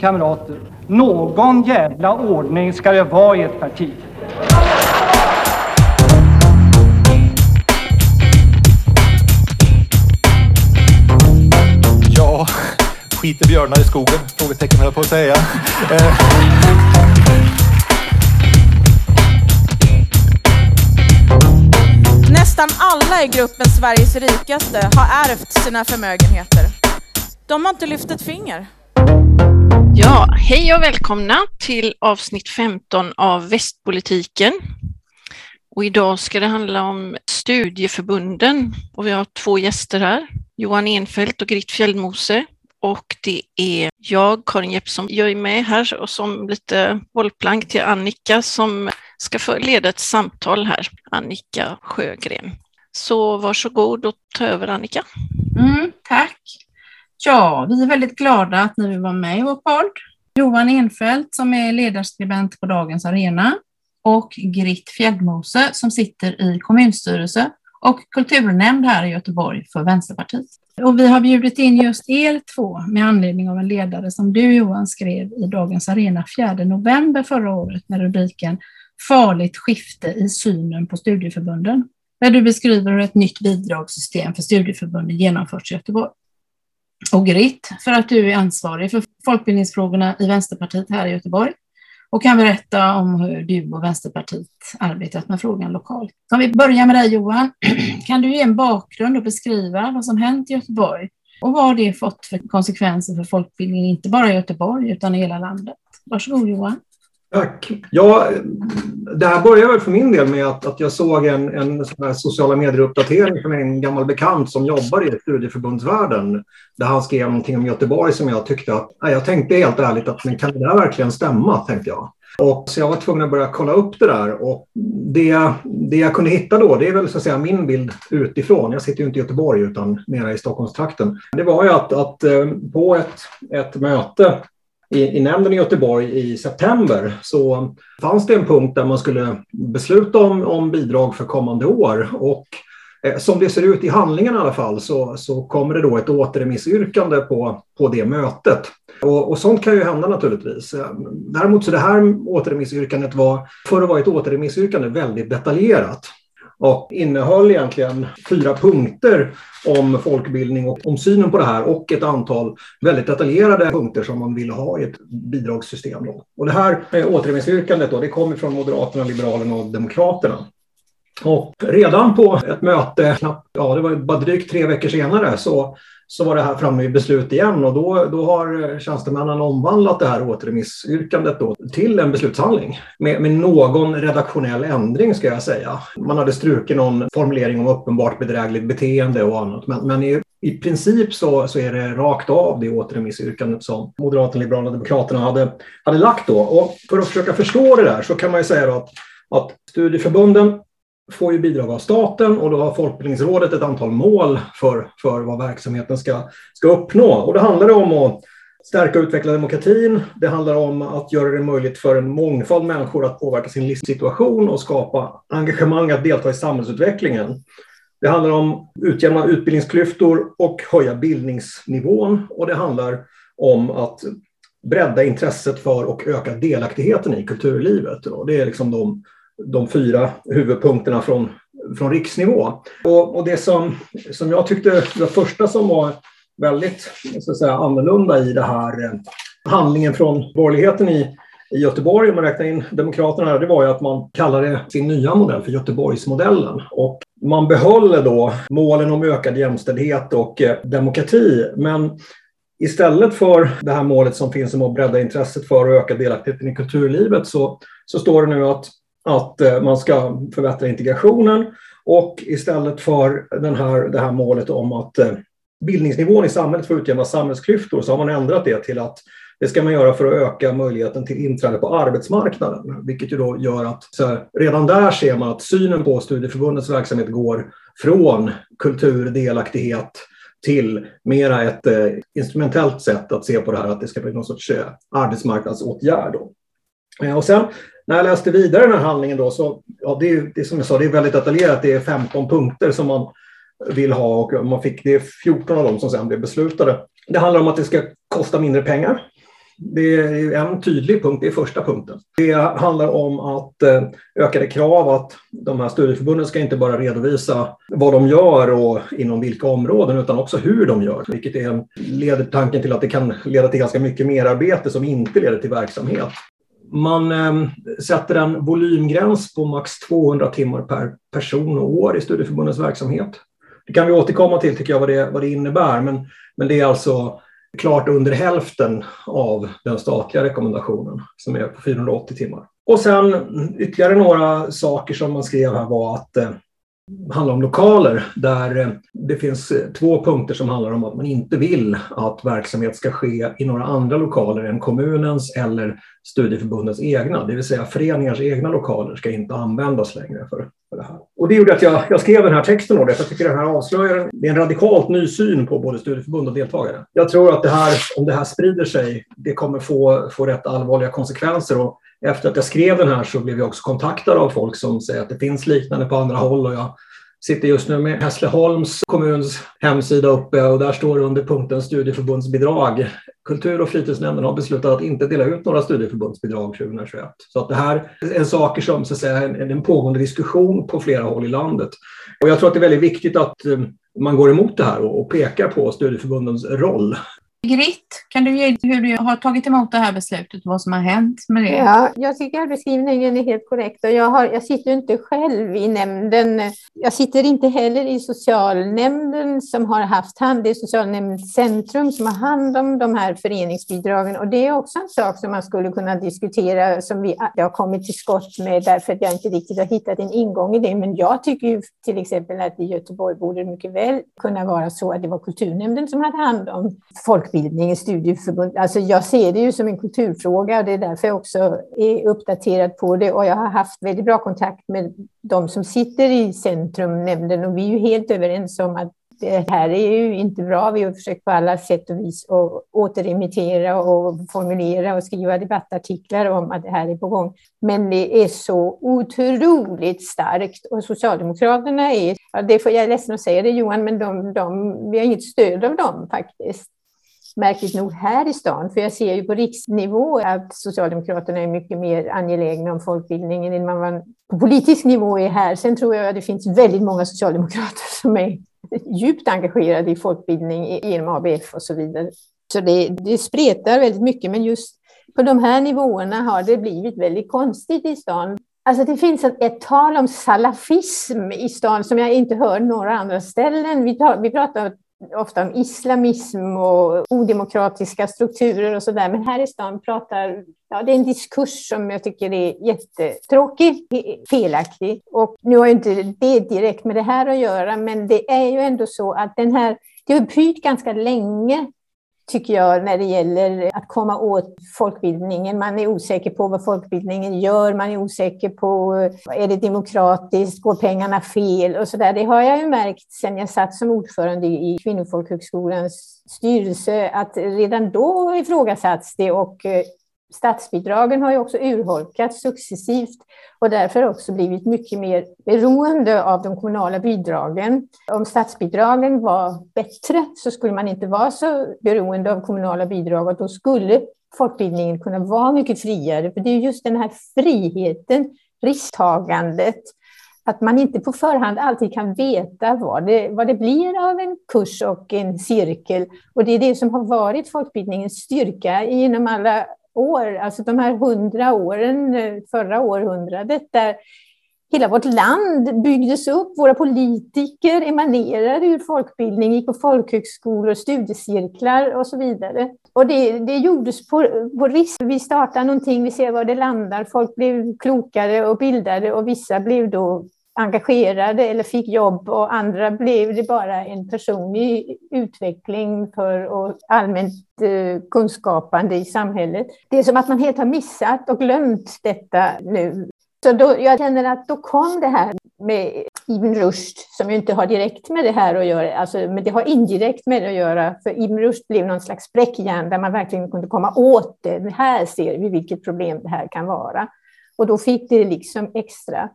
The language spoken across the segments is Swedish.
Kamrater, någon jävla ordning ska det vara i ett parti. Ja, skiter björnar i skogen? Frågetecken höll jag på att säga. Eh, Nästan alla i gruppen Sveriges rikaste har ärvt sina förmögenheter. De har inte lyft ett finger. Ja, hej och välkomna till avsnitt 15 av Västpolitiken. Och idag ska det handla om studieförbunden och vi har två gäster här, Johan Enfeldt och Grit Fjällmose. Och det är jag, Karin Jeppsson, jag är med här och som lite bollplank till Annika som ska få leda ett samtal här, Annika Sjögren. Så varsågod och ta över Annika. Mm, tack. Ja, vi är väldigt glada att ni vill vara med i vår podd. Johan Enfeldt som är ledarskribent på Dagens Arena och Gritt Fjällmose som sitter i kommunstyrelse och kulturnämnd här i Göteborg för Vänsterpartiet. Och vi har bjudit in just er två med anledning av en ledare som du Johan skrev i Dagens Arena 4 november förra året med rubriken Farligt skifte i synen på studieförbunden. Där du beskriver hur ett nytt bidragssystem för studieförbunden genomförts i Göteborg. Och Grit, för att du är ansvarig för folkbildningsfrågorna i Vänsterpartiet här i Göteborg och kan berätta om hur du och Vänsterpartiet arbetat med frågan lokalt. Om vi börjar med dig Johan, kan du ge en bakgrund och beskriva vad som hänt i Göteborg och vad det fått för konsekvenser för folkbildningen, inte bara i Göteborg utan i hela landet? Varsågod Johan. Tack. Ja, det här började väl för min del med att, att jag såg en, en sån här sociala medier-uppdatering från en gammal bekant som jobbar i studieförbundsvärlden. Där han skrev någonting om Göteborg som jag tyckte att, nej, jag tänkte helt ärligt att men kan det där verkligen stämma, tänkte jag. Och så jag var tvungen att börja kolla upp det där. Och det, det jag kunde hitta då, det är väl så att säga min bild utifrån. Jag sitter ju inte i Göteborg utan mera i Stockholmstrakten. Det var ju att, att eh, på ett, ett möte i, i nämnden i Göteborg i september så fanns det en punkt där man skulle besluta om, om bidrag för kommande år. Och eh, som det ser ut i handlingen i alla fall så, så kommer det då ett återremissyrkande på, på det mötet. Och, och sånt kan ju hända naturligtvis. Eh, däremot så det här återremissyrkandet var, för att vara ett återremissyrkande, väldigt detaljerat och innehöll egentligen fyra punkter om folkbildning och om synen på det här och ett antal väldigt detaljerade punkter som man ville ha i ett bidragssystem. Då. Och det här eh, återremissyrkandet då, det kommer från Moderaterna, Liberalerna och Demokraterna. Och redan på ett möte, knappt, ja, det var bara drygt tre veckor senare, så så var det här framme i beslut igen och då, då har tjänstemännen omvandlat det här återremissyrkandet då till en beslutshandling med, med någon redaktionell ändring ska jag säga. Man hade strukit någon formulering om uppenbart bedrägligt beteende och annat men, men i, i princip så, så är det rakt av det återremissyrkandet som Moderaterna, Liberalerna och Demokraterna hade, hade lagt då. Och för att försöka förstå det där så kan man ju säga att, att studieförbunden får ju bidrag av staten och då har Folkbildningsrådet ett antal mål för, för vad verksamheten ska, ska uppnå. Och det handlar om att stärka och utveckla demokratin. Det handlar om att göra det möjligt för en mångfald människor att påverka sin livssituation och skapa engagemang att delta i samhällsutvecklingen. Det handlar om att utjämna utbildningsklyftor och höja bildningsnivån och det handlar om att bredda intresset för och öka delaktigheten i kulturlivet. Och det är liksom de de fyra huvudpunkterna från, från riksnivå. Och, och det som, som jag tyckte det första som var väldigt så att säga, annorlunda i det här eh, handlingen från borgerligheten i, i Göteborg, om man räknar in Demokraterna, det var ju att man kallade sin nya modell för Göteborgsmodellen. Och man behöll då målen om ökad jämställdhet och eh, demokrati, men istället för det här målet som finns om att bredda intresset för och öka delaktigheten i kulturlivet så, så står det nu att att eh, man ska förbättra integrationen och istället för den här, det här målet om att eh, bildningsnivån i samhället får utjämna samhällsklyftor så har man ändrat det till att det ska man göra för att öka möjligheten till inträde på arbetsmarknaden, vilket ju då gör att här, redan där ser man att synen på studieförbundets verksamhet går från kultur, delaktighet till mera ett eh, instrumentellt sätt att se på det här, att det ska bli någon sorts eh, arbetsmarknadsåtgärd. Då. Eh, och sen när jag läste vidare den här handlingen då så, ja, det är, det är som jag sa, det är väldigt detaljerat. Det är 15 punkter som man vill ha och man fick, det är 14 av dem som sen blev beslutade. Det handlar om att det ska kosta mindre pengar. Det är en tydlig punkt, det är första punkten. Det handlar om att eh, ökade krav att de här studieförbunden ska inte bara redovisa vad de gör och inom vilka områden utan också hur de gör, vilket är, leder tanken till att det kan leda till ganska mycket merarbete som inte leder till verksamhet. Man eh, sätter en volymgräns på max 200 timmar per person och år i studieförbundens verksamhet. Det kan vi återkomma till, tycker jag, vad det, vad det innebär, men, men det är alltså klart under hälften av den statliga rekommendationen som är på 480 timmar. Och sen ytterligare några saker som man skrev här var att eh, handlar om lokaler där eh, det finns eh, två punkter som handlar om att man inte vill att verksamhet ska ske i några andra lokaler än kommunens eller studieförbundens egna, det vill säga föreningars egna lokaler ska inte användas längre för, för det här. Och det gjorde att jag, jag skrev den här texten då, för jag tycker den här avslöjar det är en radikalt ny syn på både studieförbund och deltagare. Jag tror att det här, om det här sprider sig, det kommer få, få rätt allvarliga konsekvenser och efter att jag skrev den här så blev jag också kontaktad av folk som säger att det finns liknande på andra håll och jag sitter just nu med Hässleholms kommuns hemsida uppe och där står det under punkten studieförbundsbidrag. Kultur och fritidsnämnden har beslutat att inte dela ut några studieförbundsbidrag 2021. Så att det här är saker som så att säga, är en pågående diskussion på flera håll i landet. Och jag tror att det är väldigt viktigt att eh, man går emot det här och pekar på studieförbundens roll Grit, kan du ge hur du har tagit emot det här beslutet och vad som har hänt med det? Ja, jag tycker att beskrivningen är helt korrekt. Och jag, har, jag sitter inte själv i nämnden. Jag sitter inte heller i socialnämnden som har haft hand, det är socialnämndscentrum som har hand om de här föreningsbidragen. Och det är också en sak som man skulle kunna diskutera som vi har kommit till skott med därför att jag inte riktigt har hittat en ingång i det. Men jag tycker ju till exempel att i Göteborg borde det mycket väl kunna vara så att det var kulturnämnden som hade hand om folk folkbildning, studieförbund. Alltså jag ser det ju som en kulturfråga och det är därför jag också är uppdaterad på det. Och jag har haft väldigt bra kontakt med de som sitter i centrumnämnden och vi är ju helt överens om att det här är ju inte bra. Vi har försökt på alla sätt och vis att återremittera och formulera och skriva debattartiklar om att det här är på gång. Men det är så otroligt starkt och Socialdemokraterna är, det får jag är ledsen att säga det Johan, men de, de, vi har inget stöd av dem faktiskt märkligt nog här i stan, för jag ser ju på riksnivå att Socialdemokraterna är mycket mer angelägna om folkbildningen än man på politisk nivå är här. Sen tror jag att det finns väldigt många socialdemokrater som är djupt engagerade i folkbildning genom ABF och så vidare. Så det, det spretar väldigt mycket, men just på de här nivåerna har det blivit väldigt konstigt i stan. Alltså det finns ett, ett tal om salafism i stan som jag inte hör några andra ställen. Vi, tar, vi pratar ofta om islamism och odemokratiska strukturer och så där. Men här i stan pratar, ja det är en diskurs som jag tycker är jättetråkig, felaktig. Och nu har ju inte det direkt med det här att göra, men det är ju ändå så att den här, det har pyrt ganska länge tycker jag, när det gäller att komma åt folkbildningen. Man är osäker på vad folkbildningen gör, man är osäker på är det demokratiskt, går pengarna fel och så där. Det har jag ju märkt sedan jag satt som ordförande i Kvinnofolkhögskolans styrelse, att redan då ifrågasatts det och eh, statsbidragen har ju också urholkats successivt och därför också blivit mycket mer beroende av de kommunala bidragen. Om statsbidragen var bättre så skulle man inte vara så beroende av kommunala bidrag och då skulle folkbildningen kunna vara mycket friare. För det är just den här friheten, risktagandet, att man inte på förhand alltid kan veta vad det, vad det blir av en kurs och en cirkel. Och det är det som har varit folkbildningens styrka genom alla år, alltså de här hundra åren, eh, förra århundradet, där hela vårt land byggdes upp. Våra politiker emanerade ur folkbildning, gick på folkhögskolor, studiecirklar och så vidare. Och det, det gjordes på, på risk. Vi startar någonting, vi ser var det landar. Folk blev klokare och bildade och vissa blev då engagerade eller fick jobb och andra blev det bara en personlig utveckling för och allmänt eh, kunskapande i samhället. Det är som att man helt har missat och glömt detta nu. Så då, jag känner att då kom det här med Ibn Rushd, som ju inte har direkt med det här att göra, alltså, men det har indirekt med det att göra, för Ibn Rushd blev någon slags spräckjärn där man verkligen kunde komma åt det. Här ser vi vilket problem det här kan vara. Och då fick det liksom extra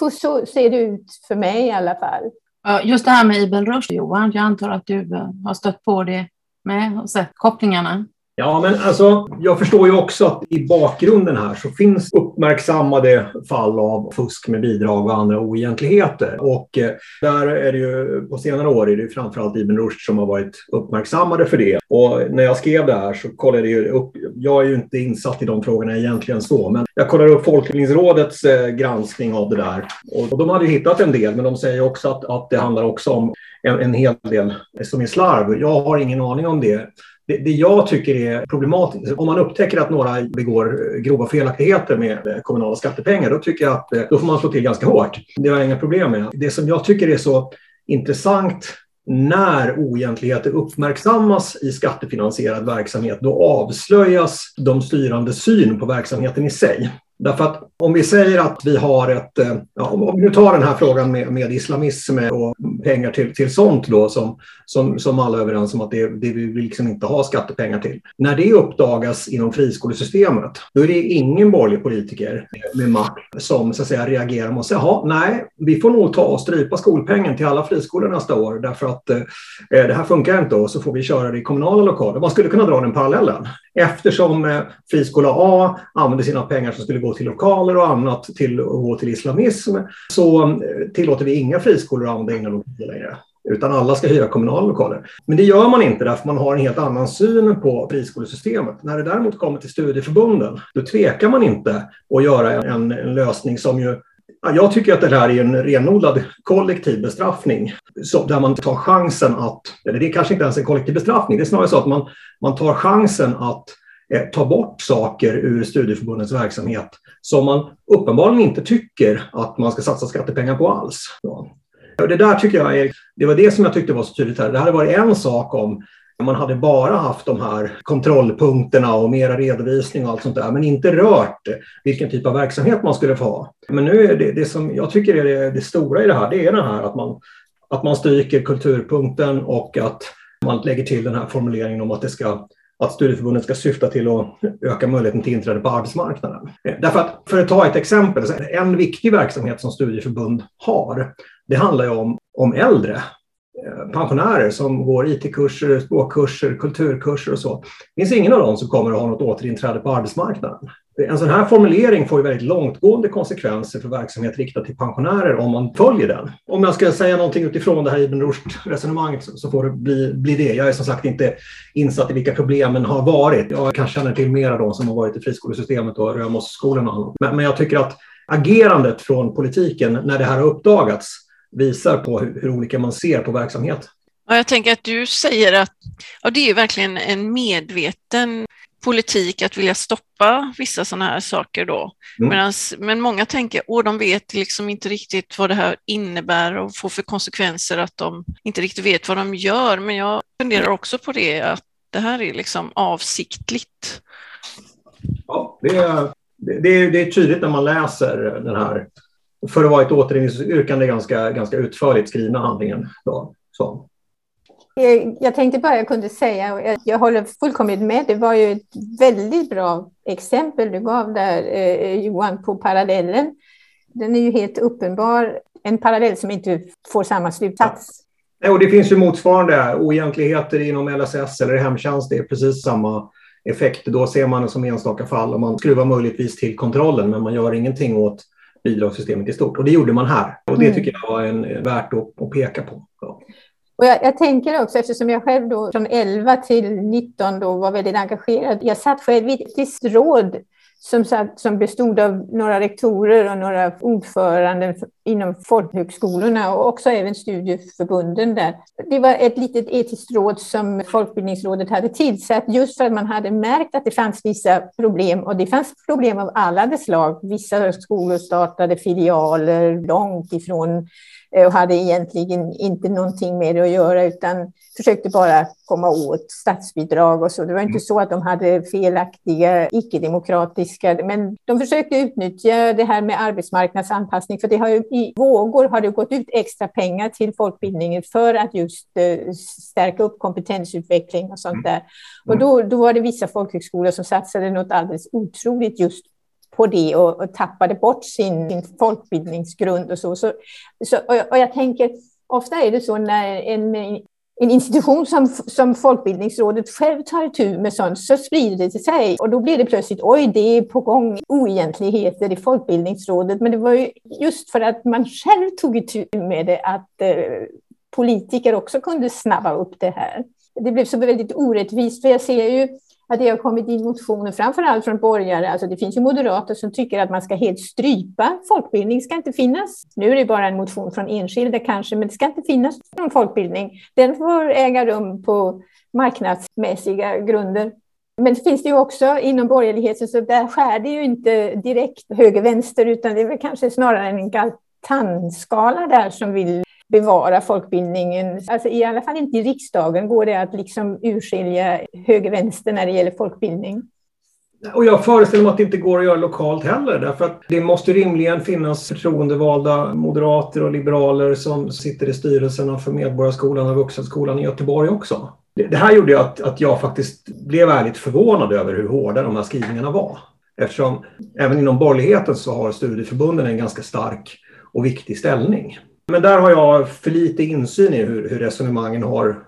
så ser det ut för mig i alla fall. Just det här med Ibn Rushd, Johan, jag antar att du eh, har stött på det med och sett kopplingarna. Ja, men alltså, jag förstår ju också att i bakgrunden här så finns uppmärksammade fall av fusk med bidrag och andra oegentligheter. Och eh, där är det ju på senare år är det ju framförallt Ibn Rushd som har varit uppmärksammade för det. Och när jag skrev det här så kollade jag upp, jag är ju inte insatt i de frågorna egentligen så, men jag kollade upp Folkbildningsrådets eh, granskning av det där. Och, och de hade hittat en del, men de säger också att, att det handlar också om en, en hel del som är slarv. Jag har ingen aning om det. Det, det, jag tycker är problematiskt, om man upptäcker att några begår eh, grova felaktigheter med eh, kommunala skattepengar, då tycker jag att eh, då får man slå till ganska hårt. Det har jag inga problem med. Det som jag tycker är så intressant när oegentligheter uppmärksammas i skattefinansierad verksamhet, då avslöjas de styrande syn på verksamheten i sig. Därför att om vi säger att vi har ett, eh, ja, om vi nu tar den här frågan med, med islamism och pengar till, till sånt då som, som, som alla är överens om att det, det vill vi liksom inte ha skattepengar till. När det uppdagas inom friskolesystemet, då är det ingen borgerlig politiker med makt som så att säga reagerar och säger, nej, vi får nog ta och strypa skolpengen till alla friskolor nästa år därför att eh, det här funkar inte och så får vi köra det i kommunala lokaler. Man skulle kunna dra den parallellen. Eftersom eh, friskola A använder sina pengar som skulle gå till lokaler och annat till att gå till islamism så eh, tillåter vi inga friskolor att använda egna lokaler längre utan alla ska hyra kommunala lokaler. Men det gör man inte därför man har en helt annan syn på friskolesystemet. När det däremot kommer till studieförbunden, då tvekar man inte att göra en, en lösning som ju jag tycker att det här är en renodlad kollektiv bestraffning så, där man tar chansen att, eller det är kanske inte ens en kollektiv bestraffning, det är snarare så att man, man tar chansen att eh, ta bort saker ur studieförbundens verksamhet som man uppenbarligen inte tycker att man ska satsa skattepengar på alls. Ja. Det där tycker jag är, det var det som jag tyckte var så tydligt här. Det hade varit en sak om man hade bara haft de här kontrollpunkterna och mera redovisning och allt sånt där, men inte rört vilken typ av verksamhet man skulle få ha. Men nu är det, det som jag tycker är det, det stora i det här, det är det här att man, att man stryker kulturpunkten och att man lägger till den här formuleringen om att det ska att studieförbunden ska syfta till att öka möjligheten till inträde på arbetsmarknaden. Därför att, för att ta ett exempel, en viktig verksamhet som studieförbund har, det handlar ju om, om äldre Eh, pensionärer som går IT-kurser, språkkurser, kulturkurser och så. Det finns ingen av dem som kommer att ha något återinträde på arbetsmarknaden. En sån här formulering får ju väldigt långtgående konsekvenser för verksamhet riktad till pensionärer om man följer den. Om jag ska säga någonting utifrån det här Ibn Rushd-resonemanget så får det bli, bli det. Jag är som sagt inte insatt i vilka problemen har varit. Jag kanske känner till mer av de som har varit i friskolesystemet och Römosskolan och annat. Men, men jag tycker att agerandet från politiken när det här har uppdagats visar på hur, hur olika man ser på verksamhet. Ja, jag tänker att du säger att ja, det är verkligen en medveten politik att vilja stoppa vissa sådana här saker då. Mm. Medans, men många tänker, att de vet liksom inte riktigt vad det här innebär och får för konsekvenser att de inte riktigt vet vad de gör. Men jag funderar också på det, att det här är liksom avsiktligt. Ja, det är, det är, det är tydligt när man läser den här för att vara ett återvinningsyrkande ganska, ganska utförligt skrivna handlingen. Då. Så. Jag tänkte bara jag kunde säga, och jag, håller fullkomligt med, det var ju ett väldigt bra exempel du gav där eh, Johan på parallellen. Den är ju helt uppenbar, en parallell som inte får samma slutsats. Ja. Och det finns ju motsvarande oegentligheter inom LSS eller hemtjänst, det är precis samma effekt. Då ser man det som enstaka fall och man skruvar möjligtvis till kontrollen men man gör ingenting åt bidragssystemet i stort. Och det gjorde man här. Och det mm. tycker jag var en, värt att, att peka på. Ja. Och jag, jag, tänker också, eftersom jag själv då från 11 till 19 då var väldigt engagerad. Jag satt själv i ett råd som, sagt, som bestod av några rektorer och några ordförande inom folkhögskolorna och också även studieförbunden där. Det var ett litet etiskt råd som Folkbildningsrådet hade tillsatt just för att man hade märkt att det fanns vissa problem och det fanns problem av alla de slag. Vissa skolor startade filialer långt ifrån och hade egentligen inte någonting med det att göra utan försökte bara komma åt statsbidrag och så. Det var inte mm. så att de hade felaktiga, icke-demokratiska, men de försökte utnyttja det här med arbetsmarknadsanpassning, för det har ju, i vågor har det gått ut extra pengar till folkbildningen för att just uh, stärka upp kompetensutveckling och sånt mm. där. Och mm. då, då var det vissa folkhögskolor som satsade något alldeles otroligt just på det och, och tappade bort sin, sin folkbildningsgrund och så. så, så och, och, jag tänker, ofta är det så när en en institution som, som Folkbildningsrådet själv tar itu med sånt så sprider det sig och då blir det plötsligt oj, det är på gång oegentligheter i Folkbildningsrådet. Men det var ju just för att man själv tog itu med det att eh, politiker också kunde snabba upp det här. Det blev så väldigt orättvist, för jag ser ju att det har kommit in motioner, framför allt från borgare. Alltså det finns ju moderater som tycker att man ska helt strypa. Folkbildning ska inte finnas. Nu är det bara en motion från enskilda kanske, men det ska inte finnas någon folkbildning. Den får äga rum på marknadsmässiga grunder. Men det finns det ju också inom borgerligheten, så där skär det ju inte direkt höger-vänster, utan det är väl kanske snarare en galtanskala där som vill bevara folkbildningen. Alltså I alla fall inte i riksdagen går det att liksom urskilja höger-vänster när det gäller folkbildning. Och jag föreställer mig att det inte går att göra lokalt heller därför att det måste rimligen finnas förtroendevalda moderater och liberaler som sitter i styrelserna för Medborgarskolan och Vuxenskolan i Göteborg också. Det här gjorde att, att jag faktiskt blev ärligt förvånad över hur hårda de här skrivningarna var. Eftersom även inom borgerligheten så har studieförbunden en ganska stark och viktig ställning. Men där har jag för lite insyn i hur, hur resonemangen har,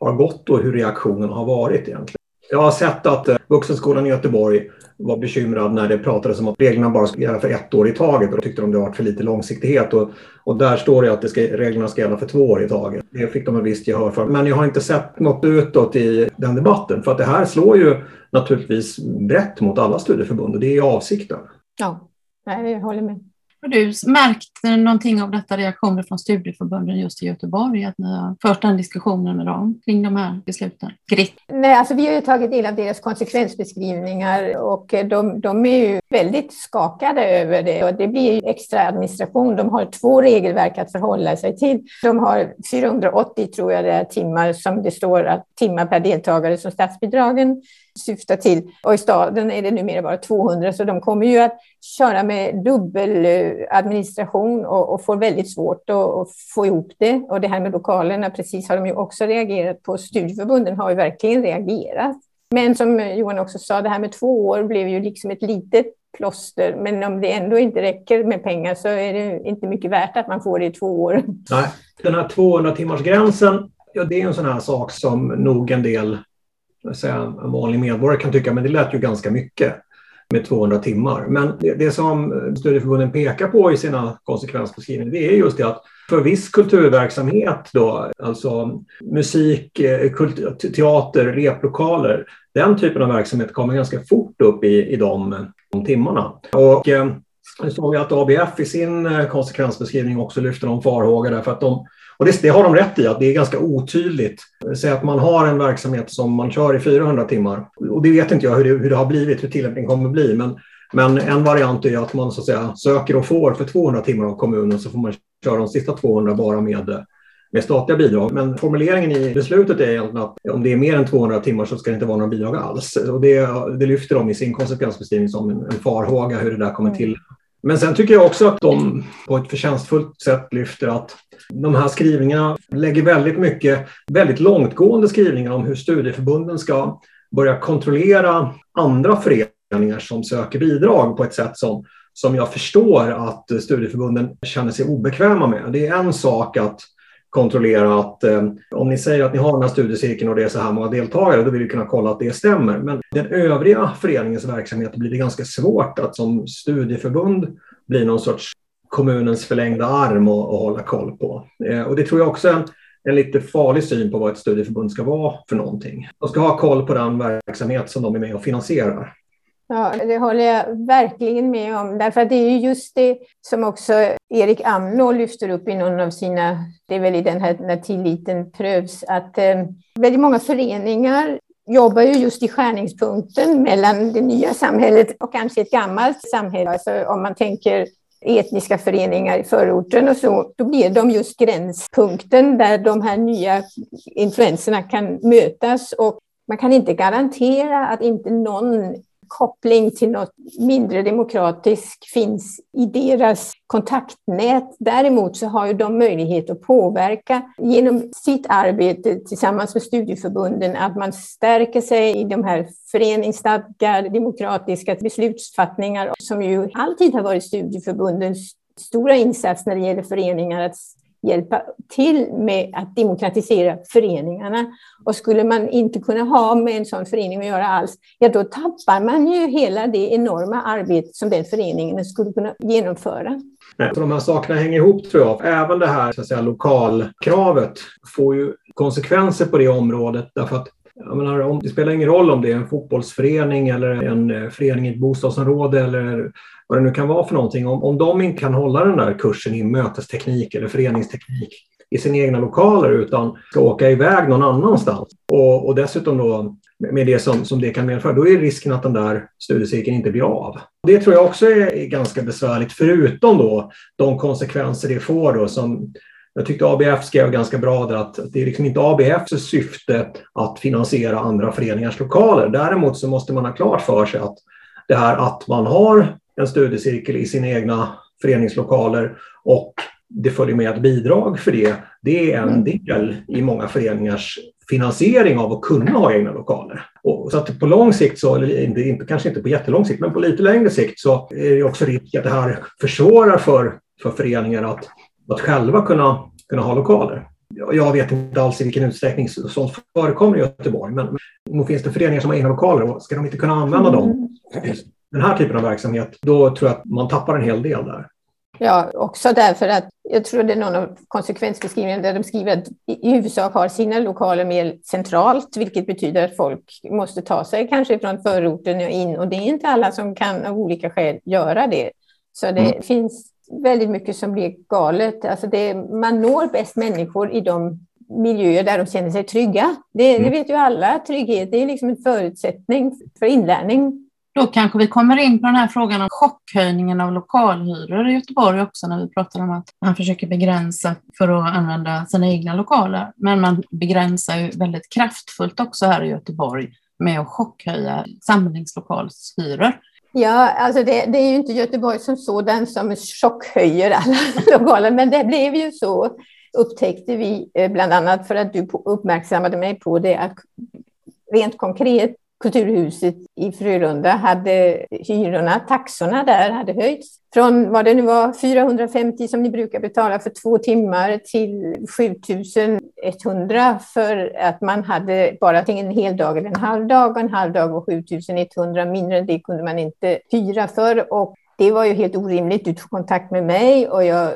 har gått och hur reaktionen har varit egentligen. Jag har sett att eh, Vuxenskolan i Göteborg var bekymrad när det pratades om att reglerna bara ska gälla för ett år i taget och då tyckte de det var för lite långsiktighet. Och, och där står det att det ska, reglerna ska gälla för två år i taget. Det fick de en visst gehör för. Men jag har inte sett något utåt i den debatten för att det här slår ju naturligtvis brett mot alla studieförbund och det är avsikten. Ja, jag håller med. Har du märkt någonting av detta reaktioner från studieförbunden just i Göteborg, att ni har fört den diskussionen med dem kring de här besluten? Grit? Nej, alltså vi har ju tagit del av deras konsekvensbeskrivningar och eh, de, de är ju väldigt skakade över det och det blir ju extra administration. De har två regelverk att förhålla sig till. De har 480 tror jag det är timmar som det står att timmar per deltagare som statsbidragen syftar till. Och i staden är det numera bara 200, så de kommer ju att köra med dubbeladministration eh, och, och får väldigt svårt att, att, få ihop det. Och det här med lokalerna, precis har de ju också reagerat på. Studieförbunden har ju verkligen reagerat. Men som Johan också sa, det här med två år blev ju liksom ett litet plåster. Men om det ändå inte räcker med pengar så är det inte mycket värt att man får det i två år. Nej, den här 200 timmars gränsen, ja, det är en sån här sak som nog en del säga, en vanlig medborgare kan tycka men det lät ju ganska mycket med 200 timmar. Men det, det som studieförbunden pekar på i sina konsekvensbeskrivningar det är just det att för viss kulturverksamhet då, alltså musik, eh, teater, replokaler, den typen av verksamhet kommer ganska fort upp i, i de, de timmarna. Och eh, nu såg vi att ABF i sin eh, konsekvensbeskrivning också lyfter de farhågor därför att de och det, det, har de rätt i, att det är ganska otydligt. Säg att man har en verksamhet som man kör i 400 timmar. Och det vet inte jag hur det, hur det har blivit, hur tillämpningen kommer att bli. Men, men en variant är att man så att säga, söker och får för 200 timmar av kommunen så får man köra de sista 200 bara med, med statliga bidrag. Men formuleringen i beslutet är egentligen att om det är mer än 200 timmar så ska det inte vara några bidrag alls. Och det, det lyfter de i sin konsekvensbeskrivning som en, en farhåga hur det där kommer till. Men sen tycker jag också att de på ett förtjänstfullt sätt lyfter att de här skrivningarna lägger väldigt mycket, väldigt långtgående skrivningar om hur studieförbunden ska börja kontrollera andra föreningar som söker bidrag på ett sätt som, som jag förstår att studieförbunden känner sig obekväma med. Det är en sak att kontrollera att eh, om ni säger att ni har den här studiecirkeln och det är så här många deltagare, då vill vi kunna kolla att det stämmer. Men den övriga föreningens verksamhet blir det ganska svårt att som studieförbund bli någon sorts kommunens förlängda arm och, och hålla koll på. Eh, och det tror jag också är en, en lite farlig syn på vad ett studieförbund ska vara för någonting. De ska ha koll på den verksamhet som de är med och finansierar. Ja, det håller jag verkligen med om. Därför att det är ju just det som också Erik Amnå lyfter upp i någon av sina, det är väl i den här när tilliten prövs, att eh, väldigt många föreningar jobbar ju just i skärningspunkten mellan det nya samhället och kanske ett gammalt samhälle. Alltså om man tänker etniska föreningar i förorten och så, då blir de just gränspunkten där de här nya influenserna kan mötas och man kan inte garantera att inte någon koppling till något mindre demokratiskt finns i deras kontaktnät. Däremot så har ju de möjlighet att påverka genom sitt arbete tillsammans med studieförbunden att man stärker sig i de här föreningsstadgar, demokratiska beslutsfattningar som ju alltid har varit studieförbundens stora insats när det gäller föreningar att hjälpa till med att demokratisera föreningarna. Och skulle man inte kunna ha med en sån förening att göra alls, ja då tappar man ju hela det enorma arbete som den föreningen skulle kunna genomföra. Så de här sakerna hänger ihop tror jag. Även det här så att säga, lokalkravet får ju konsekvenser på det området därför att jag menar, det spelar ingen roll om det är en fotbollsförening eller en eh, förening i ett bostadsområde eller vad det nu kan vara för någonting. Om, om de inte kan hålla den där kursen i mötesteknik eller föreningsteknik i sina egna lokaler utan ska åka iväg någon annanstans och, och dessutom då med det som, som det kan medföra, då är risken att den där studiecirkeln inte blir av. Det tror jag också är ganska besvärligt, förutom då de konsekvenser det får då som jag tyckte ABF skrev ganska bra där att det är liksom inte ABFs syfte att finansiera andra föreningars lokaler. Däremot så måste man ha klart för sig att det här att man har en studiecirkel i sina egna föreningslokaler och det följer med ett bidrag för det. Det är en mm. del i många föreningars finansiering av att kunna ha egna lokaler. Och så att på lång sikt, så, eller inte, kanske inte på jättelång sikt, men på lite längre sikt så är det också risk att det här försvårar för, för föreningar att, att själva kunna, kunna ha lokaler. Jag vet inte alls i vilken utsträckning sånt förekommer i Göteborg, men nog finns det föreningar som har egna lokaler och ska de inte kunna använda dem, mm. Den här typen av verksamhet, då tror jag att man tappar en hel del där. Ja, också därför att jag tror det är någon av konsekvensbeskrivningarna där de skriver att i huvudsak har sina lokaler mer centralt, vilket betyder att folk måste ta sig kanske från förorten och in och det är inte alla som kan av olika skäl göra det. Så det mm. finns väldigt mycket som blir galet. Alltså det, man når bäst människor i de miljöer där de känner sig trygga. Det, mm. det vet ju alla, trygghet det är liksom en förutsättning för inlärning. Då kanske vi kommer in på den här frågan om chockhöjningen av lokalhyror i Göteborg också när vi pratar om att man försöker begränsa för att använda sina egna lokaler. Men man begränsar ju väldigt kraftfullt också här i Göteborg med att chockhöja samlingslokalshyror. Ja, alltså det, det, är ju inte Göteborg som sådan som chockhöjer alla lokaler, men det blev ju så upptäckte vi eh, bland annat för att du uppmärksammade mig på det att rent konkret Kulturhuset i Frölunda hade hyrorna, taxorna där hade höjts. Från vad det nu var 450 som ni brukar betala för två timmar till 7100 för att man hade bara en hel dag eller en halv dag och en halv dag och 7100 mindre än det kunde man inte hyra för och det var ju helt orimligt. Du tog kontakt med mig och jag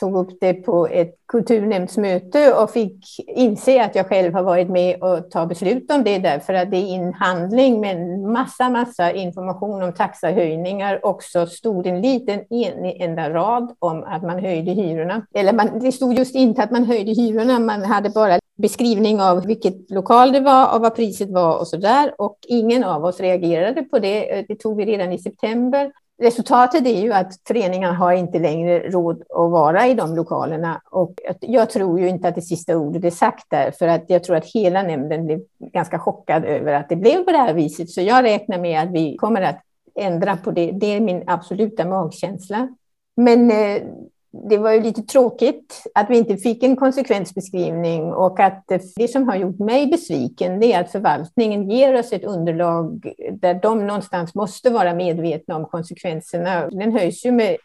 tog upp det på ett kulturnämndsmöte och fick inse att jag själv har varit med och ta beslut om det därför att det är inhandling med en massa, massa information om taxahöjningar. Också stod en liten en enda rad om att man höjde hyrorna. Eller man, det stod just inte att man höjde hyrorna, man hade bara beskrivning av vilket lokal det var och vad priset var och så där. Och ingen av oss reagerade på det. Det tog vi redan i september resultatet är ju att föreningarna har inte längre råd att vara i de lokalerna. Och jag tror ju inte att det sista ordet är sagt där, för att jag tror att hela nämnden blev ganska chockad över att det blev på det här viset. Så jag räknar med att vi kommer att ändra på det. Det är min absoluta magkänsla. Men eh, det var ju lite tråkigt att vi inte fick en konsekvensbeskrivning och att det som har gjort mig besviken det är att förvaltningen ger oss ett underlag där de någonstans måste vara medvetna om konsekvenserna. Den höjs ju med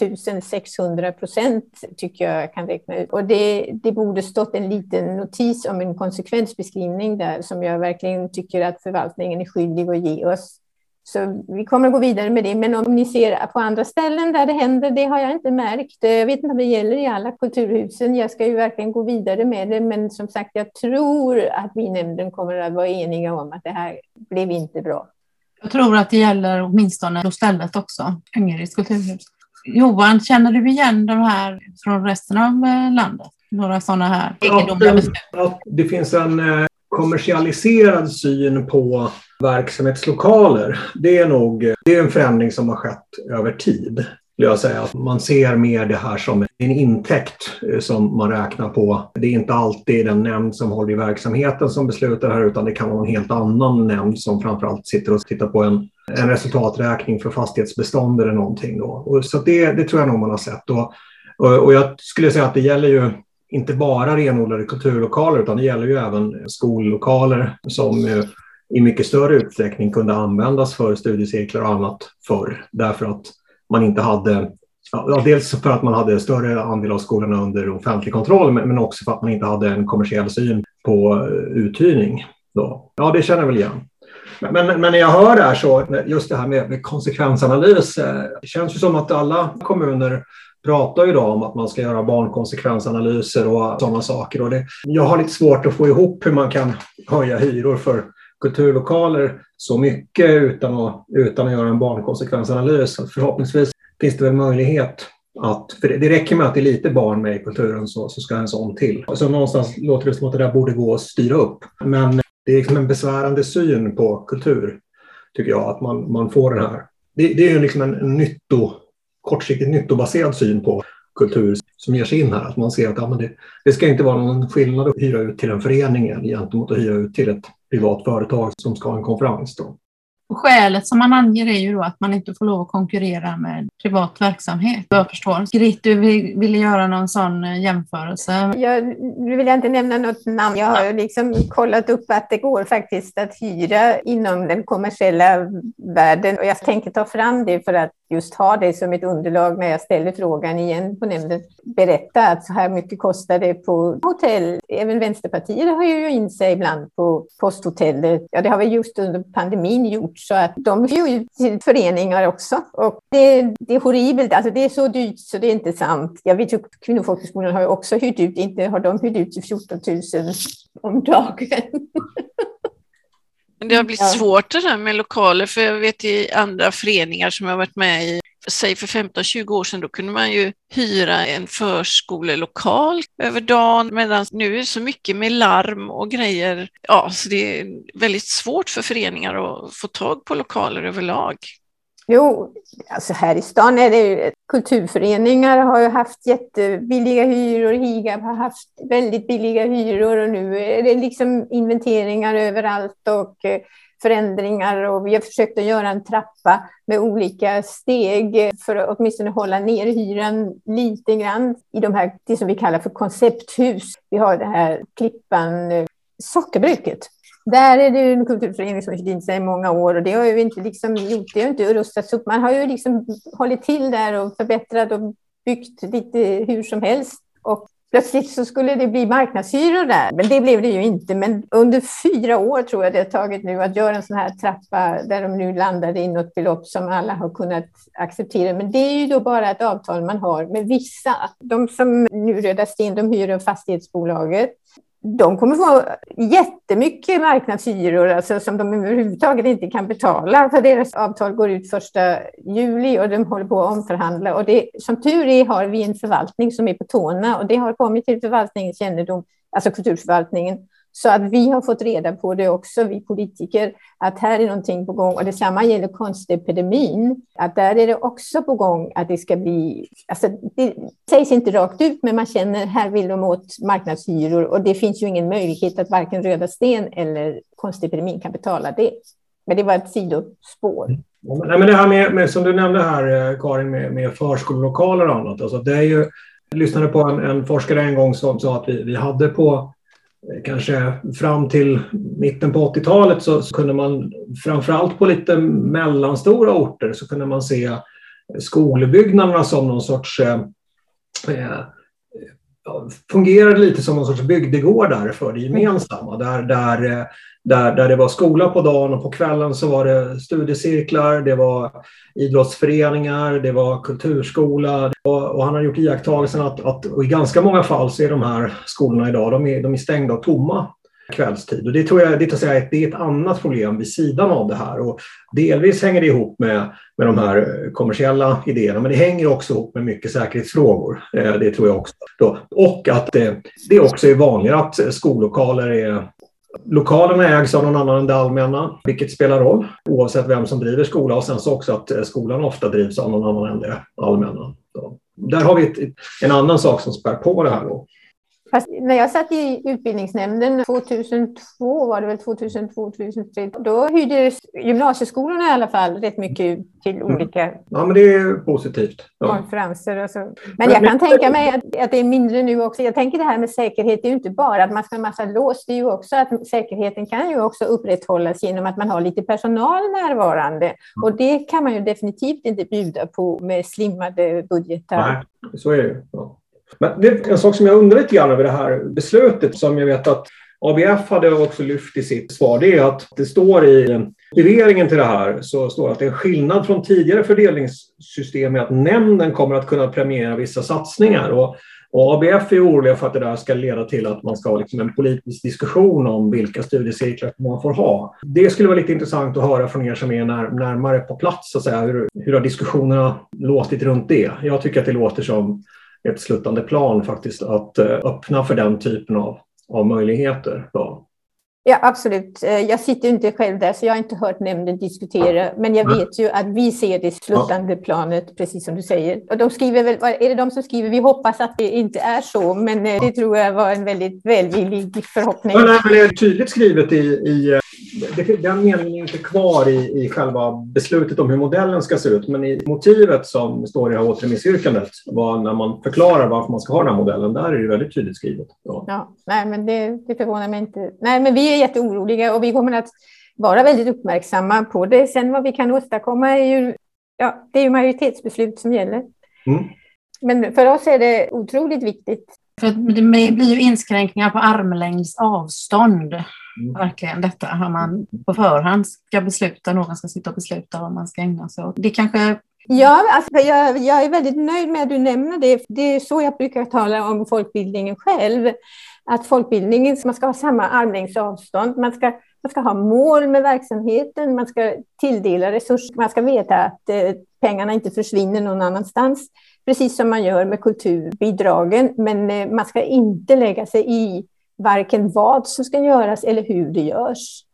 1600 procent tycker jag kan räkna ut och det, det borde stått en liten notis om en konsekvensbeskrivning där som jag verkligen tycker att förvaltningen är skyldig att ge oss. Så vi kommer att gå vidare med det. Men om ni ser på andra ställen där det händer, det har jag inte märkt. Jag vet inte om det gäller i alla kulturhusen. Jag ska ju verkligen gå vidare med det. Men som sagt, jag tror att vi i nämnden kommer att vara eniga om att det här blev inte bra. Jag tror att det gäller åtminstone på stället också, Angereds kulturhus. Johan, känner du igen de här från resten av eh, landet? Några sådana här egendomliga beslut? Det finns en eh, kommersialiserad syn på verksamhetslokaler. Det är nog det är en förändring som har skett över tid. Jag säga. Man ser mer det här som en intäkt eh, som man räknar på. Det är inte alltid den nämnd som håller i verksamheten som beslutar här utan det kan vara en helt annan nämnd som framförallt sitter och tittar på en, en resultaträkning för fastighetsbestånd eller någonting. Då. Och så det, det tror jag nog man har sett. Och, och, och jag skulle säga att det gäller ju inte bara renodlade kulturlokaler utan det gäller ju även skollokaler som eh, i mycket större utsträckning kunde användas för studiecirklar och annat förr därför att man inte hade Ja, dels för att man hade större andel av skolorna under offentlig kontroll men också för att man inte hade en kommersiell syn på eh, uthyrning. Då. Ja, det känner jag väl igen. Men, men, när jag hör det här så, just det här med, med konsekvensanalys, eh, det känns ju som att alla kommuner pratar idag om att man ska göra barnkonsekvensanalyser och sådana saker. Och det, jag har lite svårt att få ihop hur man kan höja hyror för kulturlokaler så mycket utan att, utan att göra en barnkonsekvensanalys. Förhoppningsvis finns det väl möjlighet att, för det, det räcker med att det är lite barn med i kulturen så, så ska en sån till. Så någonstans låter det som att det där borde gå att styra upp. Men det är liksom en besvärande syn på kultur, tycker jag, att man, man får den här. Det, det är ju liksom en, en nytto, kortsiktigt nyttobaserad syn på kultur som ger sig in här. Att man ser att ja, men det, det ska inte vara någon skillnad att hyra ut till en förening gentemot att hyra ut till ett privat företag som ska ha en konferens. Då. Och skälet som man anger är ju då att man inte får lov att konkurrera med privat verksamhet, jag förstår. Grit, du ville göra någon sån eh, jämförelse? Jag, nu vill jag inte nämna något namn. Jag har liksom kollat upp att det går faktiskt att hyra inom den kommersiella världen och jag tänker ta fram det för att just ha det som ett underlag när jag ställer frågan igen på nämnden. Berätta att så här mycket kostar det på hotell. Även Vänsterpartiet har ju in sig ibland på posthotellet. Ja, det har vi just under pandemin gjort så att de hyr ut till föreningar också. Och det, det, är horribelt, alltså det är så dyrt så det är inte sant. Jag vet ju att Kvinnofolkhögskolan har ju också hyrt ut, inte har de hyrt ut till 14 000 om dagen. Det har blivit svårt det där med lokaler, för jag vet i andra föreningar som jag har varit med i, säg för 15-20 år sedan, då kunde man ju hyra en förskolelokal över dagen, medan nu är det så mycket med larm och grejer. Ja, så det är väldigt svårt för föreningar att få tag på lokaler överlag. Jo, alltså här i stan är det ju, kulturföreningar har ju haft jättebilliga hyror, Higab har haft väldigt billiga hyror och nu är det liksom inventeringar överallt och eh, förändringar och vi har försökt att göra en trappa med olika steg för att åtminstone hålla ner hyran lite grann i de här, det som vi kallar för koncepthus. Vi har det här Klippan, eh, sockerbruket där är det en kulturförening som har hyrt sig i många år och det har ju inte liksom gjort, det har inte rustats upp. Man har ju liksom hållit till där och förbättrat och byggt lite hur som helst. Och plötsligt så skulle det bli marknadshyror där, men det blev det ju inte. Men under fyra år tror jag det har tagit nu att göra en sån här trappa där de nu landade i något belopp som alla har kunnat acceptera. Men det är ju då bara ett avtal man har med vissa. De som nu Röda Sten, de hyr av fastighetsbolaget de kommer få jättemycket marknadshyror alltså, som de överhuvudtaget inte kan betala för deras avtal går ut första juli och de håller på att omförhandla. Och det, som tur är har vi en förvaltning som är på tårna och det har kommit till förvaltningens kännedom, alltså kulturförvaltningen, så att vi har fått reda på det också, vi politiker, att här är någonting på gång. Och detsamma gäller konstepidemin, att där är det också på gång att det ska bli... Alltså det sägs inte rakt ut, men man känner här vill de åt marknadshyror och det finns ju ingen möjlighet att varken Röda Sten eller konstepidemin kan betala det. Men det var ett sidospår. Nej, men det här med, med, som du nämnde här, eh, Karin, med, med förskolelokaler och annat. Alltså det är ju, jag lyssnade på en, en forskare en gång som sa att vi, vi hade på kanske fram till mitten på 80-talet så, så, kunde man framförallt på lite mellanstora orter så kunde man se skolbyggnaderna som någon sorts eh, eh fungerade lite som någon sorts bygdegårdar för det gemensamma. Där, där, eh, där, där det var skola på dagen och på kvällen så var det studiecirklar, det var idrottsföreningar, det var kulturskola. Och, han har gjort iakttagelsen att, att i ganska många fall så är de här skolorna idag de är, de är stängda och tomma kvällstid. Och det tror jag det är, säga, det är ett annat problem vid sidan av det här. Och delvis hänger det ihop med, med de här kommersiella idéerna, men det hänger också ihop med mycket säkerhetsfrågor. Eh, det tror jag också. Då. Och att det, det också är vanligare att skollokaler är Lokalerna ägs av någon annan än det allmänna, vilket spelar roll oavsett vem som driver skola och sen så också att eh, skolan ofta drivs av någon annan än det allmänna. Så där har vi ett, en annan sak som spär på det här. Då. Fast när jag satt i utbildningsnämnden 2002, var det väl 2002, 2003, då hyrde gymnasieskolorna i alla fall rätt mycket till Mm. olika Ja, men det är positivt. Ja. konferenser och så. Men jag kan tänka mig att, att det är mindre nu också. Jag tänker det här med säkerhet, det är ju inte bara att man ska ha massa lås, det är ju också att säkerheten kan ju också upprätthållas genom att man har lite personal närvarande. Och det kan man ju definitivt inte bjuda på med slimmade budgetar. Nej, så är det. Ja. Men det är en sak som jag undrar lite grann över det här beslutet som jag vet att ABF hade också lyft i sitt svar. Det är att det står i motiveringen till det här så står det att det är en skillnad från tidigare fördelningssystem är att nämnden kommer att kunna premiera vissa satsningar. Och, och ABF är oroliga för att det där ska leda till att man ska ha liksom en politisk diskussion om vilka studiecirklar man får ha. Det skulle vara lite intressant att höra från er som är när, närmare på plats, så att säga. Hur, hur har diskussionerna låtit runt det? Jag tycker att det låter som ett sluttande plan faktiskt att eh, öppna för den typen av, av möjligheter. Ja. Ja, absolut. Eh, Jag sitter inte själv där, så jag har inte hört nämnden diskutera. Men jag vet ju att vi ser det slutande planet, precis som du säger. Och de skriver väl, är det de som skriver, vi hoppas att det inte är så, men eh, det tror jag var en väldigt välvillig förhoppning. Ja, nej, men det är tydligt skrivet i, i det, den meningen är inte kvar i, i själva beslutet om hur modellen ska se ut, men i motivet som står i det här återremissyrkandet, var när man förklarar varför man ska ha den här modellen, där är det väldigt tydligt skrivet. Ja. Ja, nej, men det, det förvånar mig inte. Nej, men vi är jätteoroliga och vi kommer att vara väldigt uppmärksamma på det. Sen vad vi kan åstadkomma är ju, ja, det är ju majoritetsbeslut som gäller. Mm. Men för oss är det otroligt viktigt. För att det blir ju inskränkningar på armlängds avstånd. Verkligen detta, har man på förhand ska besluta, någon ska sitta och besluta vad man ska ägna sig åt. Det kanske Ja, alltså jag, jag är väldigt nöjd med att du nämner det. Det är så jag brukar tala om folkbildningen själv. Att folkbildningen, man ska ha samma armlängds avstånd. Man ska, man ska ha mål med verksamheten, man ska tilldela resurser, man ska veta att eh, pengarna inte försvinner någon annanstans. Precis som man gör med kulturbidragen. Men eh, man ska inte lägga sig i varken vad som ska göras eller hur det görs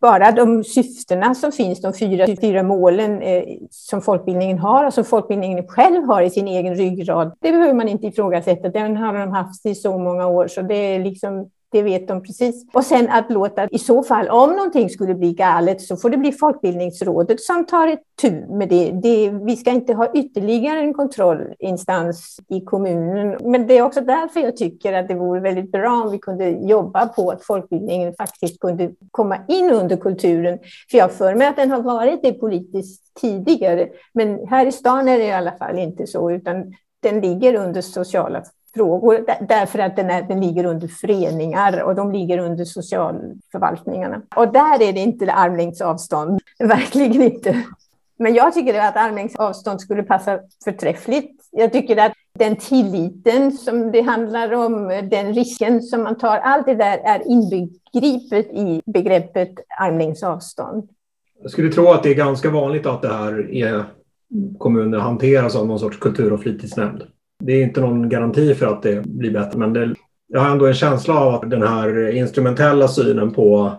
bara de syftena som finns, de fyra, fyra målen eh, som folkbildningen har och som folkbildningen själv har i sin egen ryggrad, det behöver man inte ifrågasätta. Den har de haft i så många år, så det är liksom det vet de precis. Och sen att låta, i så fall, om någonting skulle bli galet så får det bli Folkbildningsrådet som tar ett tur med det. det. Vi ska inte ha ytterligare en kontrollinstans i kommunen. Men det är också därför jag tycker att det vore väldigt bra om vi kunde jobba på att folkbildningen faktiskt kunde komma in under kulturen. För jag har för mig att den har varit det politiskt tidigare. Men här i stan är det i alla fall inte så, utan den ligger under sociala frågor därför att den, är, den ligger under föreningar och de ligger under socialförvaltningarna. Och där är det inte armlängds avstånd, verkligen inte. Men jag tycker att armlängds avstånd skulle passa förträffligt. Jag tycker att den tilliten som det handlar om, den risken som man tar, allt det där är inbegripet i begreppet armlängds avstånd. Jag skulle tro att det är ganska vanligt att det här är kommuner hanteras av någon sorts kultur och fritidsnämnd. Det är inte någon garanti för att det blir bättre, men det, jag har ändå en känsla av att den här instrumentella synen på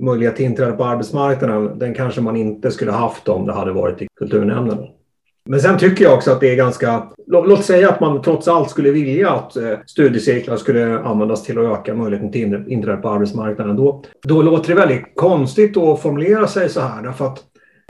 möjlighet till inträde på arbetsmarknaden, den kanske man inte skulle haft om det hade varit i kulturnämnden. Men sen tycker jag också att det är ganska... Låt, säga att man trots allt skulle vilja att eh, studiecirklar skulle användas till att öka möjligheten till inträde på arbetsmarknaden. Då, då låter det väldigt konstigt att formulera sig så här, därför att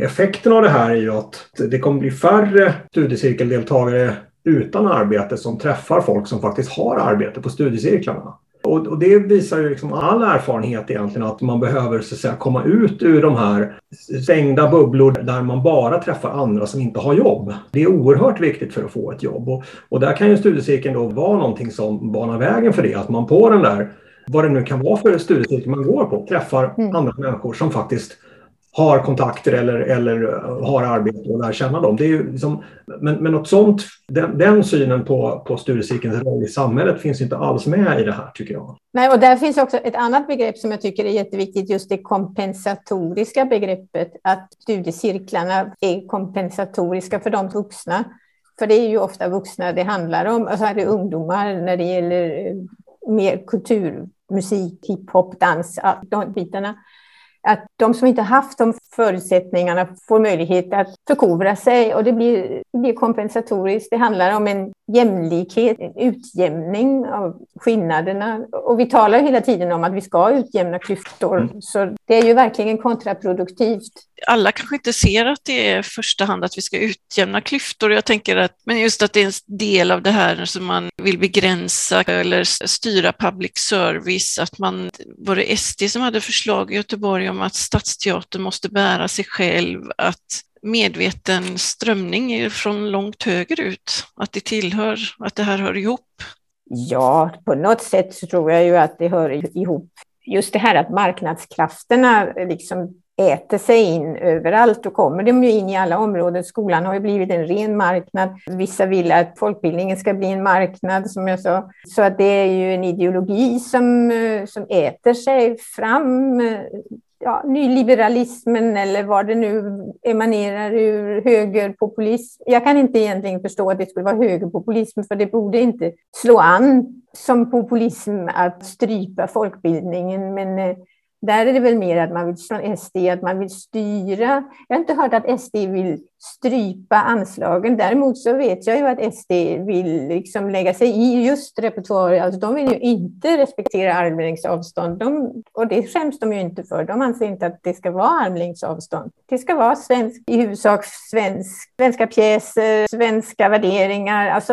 effekten av det här är ju att det kommer bli färre studiecirkeldeltagare utan arbete som träffar folk som faktiskt har arbete på studiecirklarna. Och, och det visar ju liksom all erfarenhet egentligen att man behöver så att säga, komma ut ur de här stängda bubblor där man bara träffar andra som inte har jobb. Det är oerhört viktigt för att få ett jobb och, och där kan ju studiecirkeln då vara någonting som banar vägen för det. Att man på den där, vad det nu kan vara för studiecirkel man går på, träffar Mm. andra människor som faktiskt har kontakter eller, eller eh, har arbete och lär känna dem. Det är ju liksom, men, men något sånt, den, den synen på, på studiecirkelns roll i samhället finns inte alls med i det här tycker jag. Nej, och där finns också ett annat begrepp som jag tycker är jätteviktigt, just det kompensatoriska begreppet, att studiecirklarna är kompensatoriska för de vuxna. För det är ju ofta vuxna det handlar om, och så är det ungdomar när det gäller eh, mer kultur, musik, hiphop, dans, de bitarna att de som inte haft de förutsättningarna får möjlighet att förkovra sig och det blir, det blir kompensatoriskt. Det handlar om en jämlikhet, en utjämning av skillnaderna. Och vi talar hela tiden om att vi ska utjämna klyftor, mm. så det är ju verkligen kontraproduktivt. Alla kanske inte ser att det är i första hand att vi ska utjämna klyftor. Jag tänker att, men just att det är en del av det här som man vill begränsa eller styra public service, att man, var det SD som hade förslag i Göteborg om att Stadsteatern måste bära sig själv, att medveten strömning är från långt högerut, att det tillhör, att det här hör ihop? Ja, på något sätt så tror jag ju att det hör ihop. Just det här att marknadskrafterna liksom äter sig in överallt. Då kommer de ju in i alla områden. Skolan har ju blivit en ren marknad. Vissa vill att folkbildningen ska bli en marknad, som jag sa. Så att det är ju en ideologi som, eh, som äter sig fram eh, ja, nyliberalismen eller vad det nu emanerar ur högerpopulism. Jag kan inte egentligen förstå att det skulle vara högerpopulism, för det borde inte slå an som populism att strypa folkbildningen. Men eh, där är det väl mer att man vill från SD att man vill styra. Jag har inte hört att SD vill strypa anslagen. Däremot så vet jag ju att SD vill liksom lägga sig i just repertoar. Alltså de vill ju inte respektera armlängds avstånd. De, och det skäms de ju inte för. De anser inte att det ska vara armlängds avstånd. Det ska vara svensk, i huvudsak svensk, svenska pjäser, svenska värderingar. Alltså,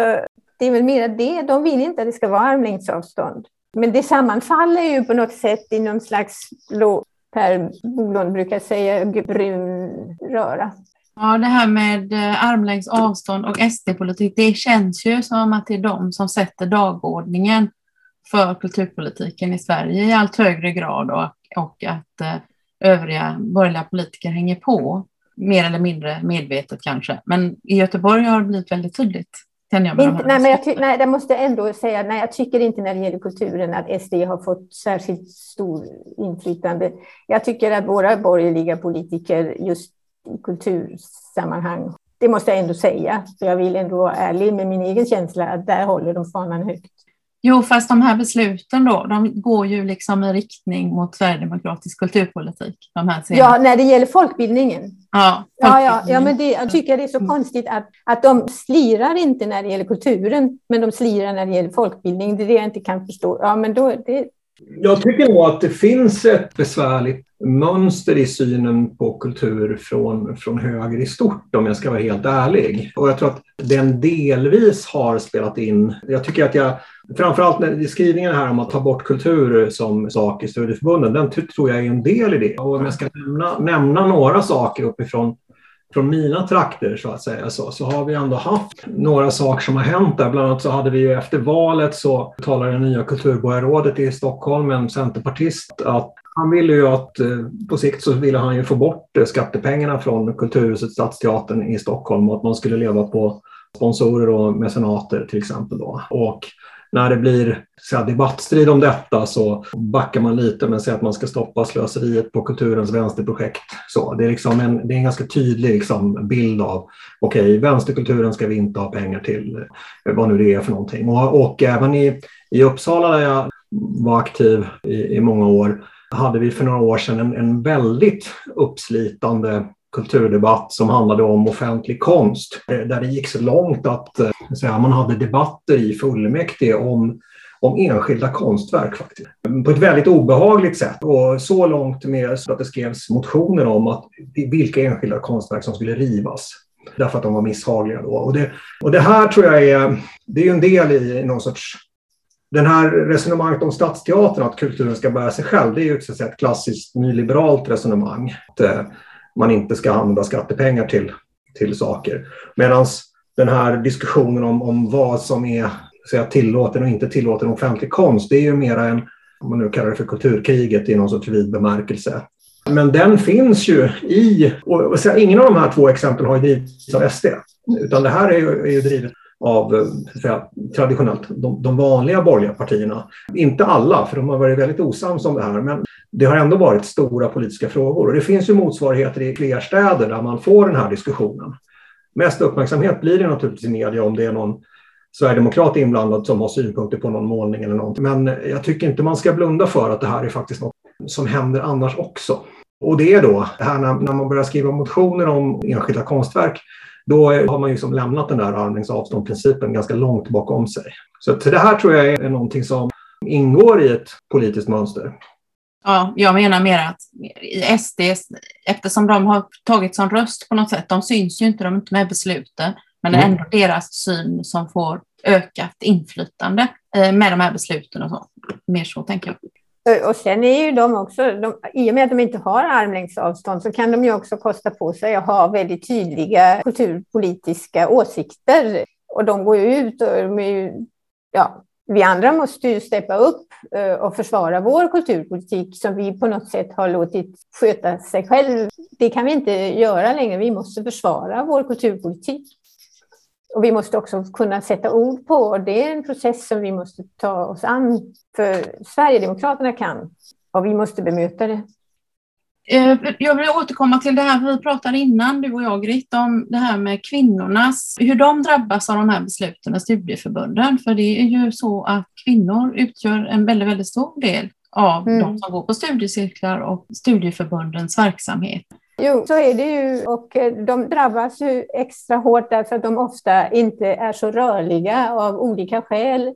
det är väl mer det. De vill inte att det ska vara armlängds avstånd. Men det sammanfaller ju på något sätt i någon slags blå, Per Bolund brukar säga, brun röra. Ja, det här med eh, armlängds avstånd och SD-politik, det känns ju som att det är de som sätter dagordningen för kulturpolitiken i Sverige i allt högre grad och, och att eh, övriga borgerliga politiker hänger på, mer eller mindre medvetet kanske. Men i Göteborg har det blivit väldigt tydligt. Inte, nej, men jag, nej, jag måste ändå säga, nej, jag tycker inte när det gäller kulturen att SD har fått särskilt stor inflytande. Jag tycker att våra borgerliga politiker just i kultursammanhang, det måste jag ändå säga, för jag vill ändå vara ärlig med min egen känsla, att där håller de fanan högt. Jo, fast de här besluten då, de går ju liksom i riktning mot sverigedemokratisk kulturpolitik. De här ja, när det gäller folkbildningen. Ja, ja, ja, ja, men det, jag tycker det är så mm. konstigt att, att de slirar inte när det gäller kulturen, men de slirar när det gäller folkbildning. Det är det jag inte kan förstå. Ja, men då, det... Jag tycker nog att det finns ett besvärligt mönster i synen på kultur från, från höger i stort, om jag ska vara helt ärlig. Och jag tror att den delvis har spelat in. Jag tycker att jag, framförallt i skrivningen här om att ta bort kultur som sak i studieförbunden, den tror jag är en del i det. Och om jag ska nämna, nämna några saker uppifrån från mina trakter så att säga så, så har vi ändå haft några saker som har hänt där. Bland annat så hade vi ju efter valet så talade det nya kulturborgarrådet i Stockholm, en centerpartist, att han ville ju att eh, på sikt så ville han ju få bort eh, skattepengarna från Kulturhuset Stadsteatern i Stockholm och att man skulle leva på sponsorer och mecenater till exempel. Då. Och när det blir så här, debattstrid om detta så backar man lite men säger att man ska stoppa slöseriet på kulturens vänsterprojekt. Så det, är liksom en, det är en ganska tydlig liksom bild av okej, okay, vänsterkulturen ska vi inte ha pengar till, vad nu det är för någonting. Och, och även i, i Uppsala där jag var aktiv i, i många år hade vi för några år sedan en, en väldigt uppslitande kulturdebatt som handlade om offentlig konst. Eh, där det gick så långt att eh, säga, man hade debatter i fullmäktige om, om enskilda konstverk. faktiskt. På ett väldigt obehagligt sätt. Och så långt med så att det skrevs motioner om att vilka enskilda konstverk som skulle rivas. Därför att de var misshagliga. Då. Och, det, och det här tror jag är, det är en del i någon sorts den här resonemanget om Stadsteatern, att kulturen ska bära sig själv, det är ju ett, ett klassiskt nyliberalt resonemang. Att eh, man inte ska använda skattepengar till, till saker. Medan den här diskussionen om, om vad som är säga, tillåten och inte tillåten offentlig konst, det är ju mera en, om man nu kallar det för kulturkriget i någon sorts vid bemärkelse. Men den finns ju i, och, och ingen av de här två exemplen har ju drivits av SD, utan det här är ju, är ju drivet av eh, säga, traditionellt de, de, vanliga borgerliga partierna. Inte alla, för de har varit väldigt osams om det här, men det har ändå varit stora politiska frågor. Och det finns ju motsvarigheter i fler städer där man får den här diskussionen. Mest uppmärksamhet blir det naturligtvis i media om det är någon sverigedemokrat inblandad som har synpunkter på någon målning eller någonting. Men jag tycker inte man ska blunda för att det här är faktiskt något som händer annars också. Och det är då, det här när, när man börjar skriva motioner om enskilda konstverk, då har man liksom lämnat den där armlängds avstånd-principen ganska långt bakom sig. Så, det här tror jag är någonting som ingår i ett politiskt mönster. Ja, jag menar mer att i SD, eftersom de har tagit som röst på något sätt, de syns ju inte, de är inte med besluten, men det är ändå deras syn som får ökat inflytande eh, med de här besluten och så. Mer så tänker jag. Eh, och sen är ju de också, de, i och med att de inte har armlängds avstånd så kan de ju också kosta på sig att ha väldigt tydliga kulturpolitiska åsikter. Och de går ju ut och de är ju, ja, vi andra måste ju steppa upp eh, och försvara vår kulturpolitik som vi på något sätt har låtit sköta sig själv. Det kan vi inte göra längre. Vi måste försvara vår kulturpolitik. Och vi måste också kunna sätta ord på, och det är en process som vi måste ta oss an. För Sverigedemokraterna kan, och vi måste bemöta det. Eh, jag vill återkomma till det här vi pratade innan, du och jag Grit, om det här med kvinnornas, hur de drabbas av de här besluten i studieförbunden. För det är ju så att kvinnor utgör en väldigt, väldigt stor del av mm. de som går på studiecirklar och studieförbundens verksamhet. Jo, så är det ju och eh, de drabbas ju extra hårt därför att de ofta inte är så rörliga av olika skäl.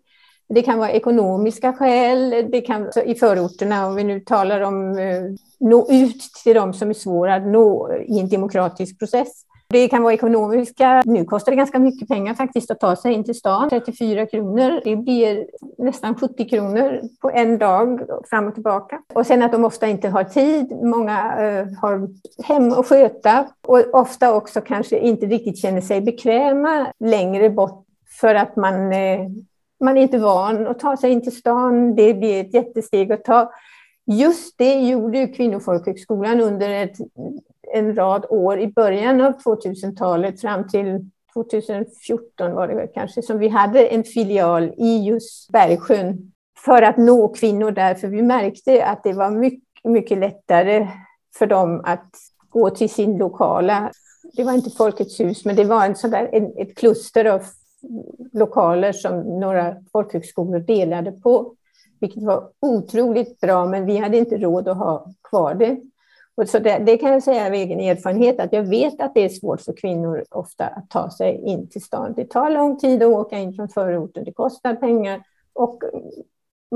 Det kan vara ekonomiska skäl, det kan i förorterna, om vi nu talar om eh, nå ut till de som är svåra att nå i en demokratisk process. Det kan vara ekonomiska. Nu kostar det ganska mycket pengar faktiskt att ta sig in till stan. 34 kronor. Det blir nästan 70 kronor på en dag fram och tillbaka. Och sen att de ofta inte har tid. Många uh, har hem att sköta och ofta också kanske inte riktigt känner sig bekväma längre bort för att man, uh, man är inte van att ta sig in till stan. Det blir ett jättesteg att ta. Just det gjorde Kvinnofolkhögskolan under ett, en rad år i början av 2000-talet fram till 2014 var det kanske, som vi hade en filial i just Bergsjön för att nå kvinnor där, för vi märkte att det var mycket, mycket lättare för dem att gå till sin lokala, det var inte Folkets hus, men det var en sådär, en, ett kluster av lokaler som några folkhögskolor delade på vilket var otroligt bra, men vi hade inte råd att ha kvar det. Och så det, det, kan jag säga av egen erfarenhet, att jag vet att det är svårt för kvinnor ofta att ta sig in till stan. Det tar lång tid att åka in från förorten, det kostar pengar och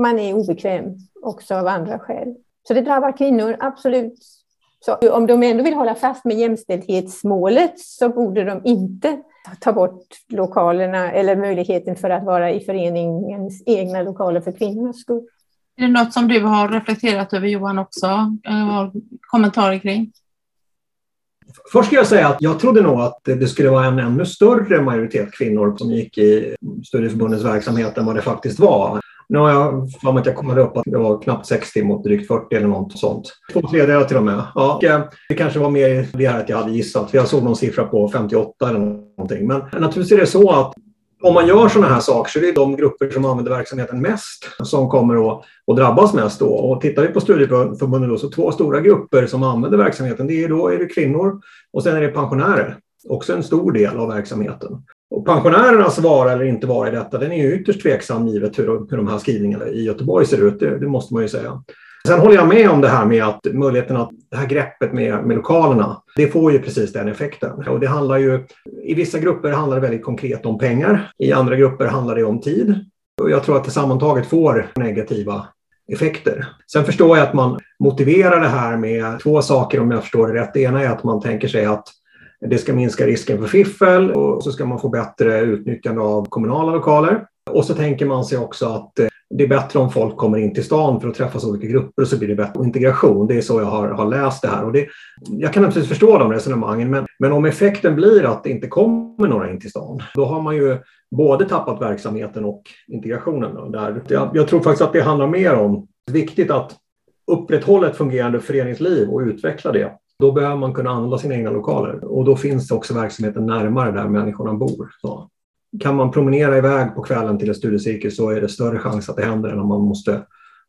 man är obekväm också av andra skäl. Så det drabbar kvinnor, absolut. Så om de ändå vill hålla fast med jämställdhetsmålet så borde de inte ta bort lokalerna eller möjligheten för att vara i föreningens egna lokaler för kvinnornas skull. Är det något som du har reflekterat över Johan också? Har kommentarer kring? Först ska jag säga att jag trodde nog att det skulle vara en ännu större majoritet kvinnor som gick i studieförbundens verksamhet än vad det faktiskt var. Nu har jag för mig att jag kommer upp att det var knappt 60 mot drygt 40 eller något sånt. Två tredjedelar till och med. Ja, och eh, det kanske var mer det här att jag hade gissat, för jag såg någon siffra på 58 eller någonting. Men naturligtvis är det så att om man gör sådana här saker så är det de grupper som använder verksamheten mest som kommer att, att drabbas mest. Då. Och tittar vi på studieförbunden då, så två stora grupper som använder verksamheten, det är då är det kvinnor och sen är det pensionärer. Också en stor del av verksamheten. Och pensionärernas vara eller inte vara i detta, den är ju ytterst tveksam givet hur, hur de här skrivningarna i Göteborg ser ut, det, det, måste man ju säga. Sen håller jag med om det här med att möjligheten att det här greppet med, med lokalerna, det får ju precis den effekten. Och det handlar ju, i vissa grupper handlar det väldigt konkret om pengar, i andra grupper handlar det om tid. Och jag tror att det sammantaget får negativa effekter. Sen förstår jag att man motiverar det här med två saker om jag förstår det rätt. Det ena är att man tänker sig att det ska minska risken för fiffel och så ska man få bättre utnyttjande av kommunala lokaler. Och så tänker man sig också att eh, det är bättre om folk kommer in till stan för att träffas olika grupper och så blir det bättre integration. Det är så jag har, har läst det här. Och det, jag kan naturligtvis förstå de resonemangen, men, men om effekten blir att det inte kommer några in till stan, då har man ju både tappat verksamheten och integrationen. Där jag, jag tror faktiskt att det handlar mer om viktigt att upprätthålla ett fungerande föreningsliv och utveckla det. Då behöver man kunna använda sina egna lokaler och då finns också verksamheten närmare där människorna bor. Så kan man promenera iväg på kvällen till en studiecirkel så är det större chans att det händer än om man måste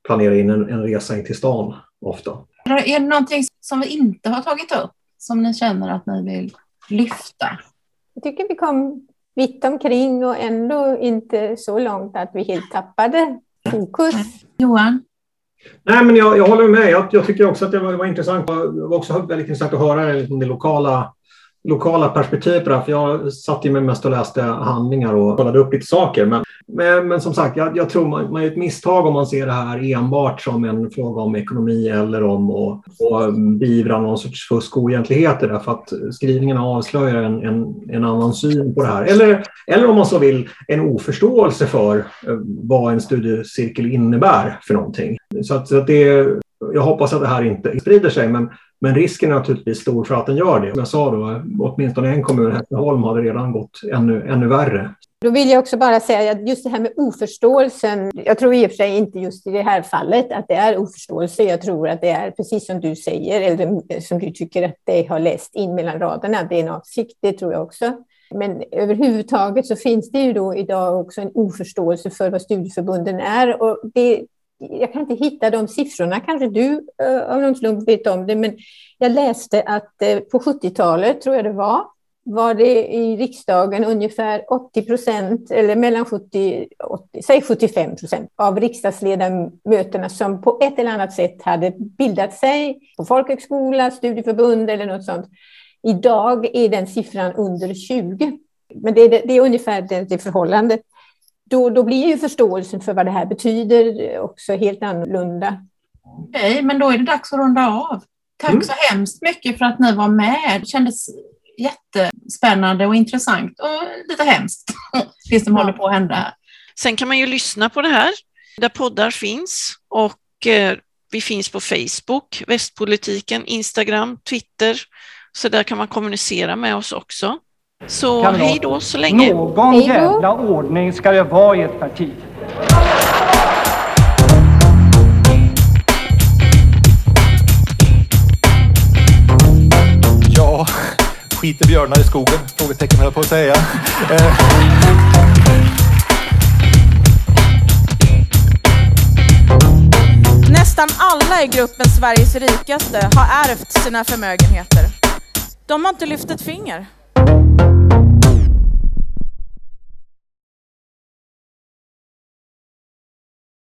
planera in en, en resa in till stan ofta. Är det någonting som vi inte har tagit upp som ni känner att ni vill lyfta? Jag tycker vi kom vitt omkring och ändå inte så långt att vi helt tappade fokus. Johan? Nej, men jag, jag håller med. Jag, jag tycker också att det var, var intressant. Det var också väldigt intressant att höra liksom, det lokala lokala perspektiv på det här, för jag satt ju mig mest och läste handlingar och kollade upp lite saker. Men, men, men som sagt, jag, jag tror man, man är ett misstag om man ser det här enbart som en fråga om ekonomi eller om att, och beivra någon sorts fusk och oegentligheter därför att skrivningarna avslöjar en, en, en, annan syn på det här. Eller, eller om man så vill, en oförståelse för eh, vad en studiecirkel innebär för någonting. Så att, så att det, jag hoppas att det här inte sprider sig, men men risken är naturligtvis stor för att den gör det. Som jag sa då, åtminstone en kommun, Hässleholm, hade redan gått ännu, ännu värre. Då vill jag också bara säga att just det här med oförståelsen, jag tror i och för sig inte just i det här fallet att det är oförståelse. Jag tror att det är precis som du säger, eller som du tycker att det har läst in mellan raderna, det är en avsikt, det tror jag också. Men överhuvudtaget så finns det ju då idag också en oförståelse för vad studieförbunden är. Och det, jag kan inte hitta de siffrorna, kanske du eh, av någon slump vet om det, men jag läste att eh, på 70-talet, tror jag det var, var det i riksdagen ungefär 80 procent, eller mellan 70, 80, säg 75 procent av riksdagsledamöterna som på ett eller annat sätt hade bildat sig på folkhögskola, studieförbund eller något sånt. Idag är den siffran under 20. Men det är, det är ungefär det, det förhållandet då, då blir ju förståelsen för vad det här betyder också helt annorlunda. Okej, okay, men då är det dags att runda av. Tack mm. så hemskt mycket för att ni var med. Det kändes jättespännande och intressant och lite hemskt, det som ja. håller på att hända här. Sen kan man ju lyssna på det här där poddar finns och eh, vi finns på Facebook, Västpolitiken, Instagram, Twitter, så där kan man kommunicera med oss också. Så Kamrat. hej då så länge. Någon jävla ordning ska det vara i ett parti. Ja, skiter björnar i skogen? Frågetecken höll jag på att säga. Eh. Nästan alla i gruppen Sveriges rikaste har ärvt sina förmögenheter. De har inte lyft ett finger. Thank you.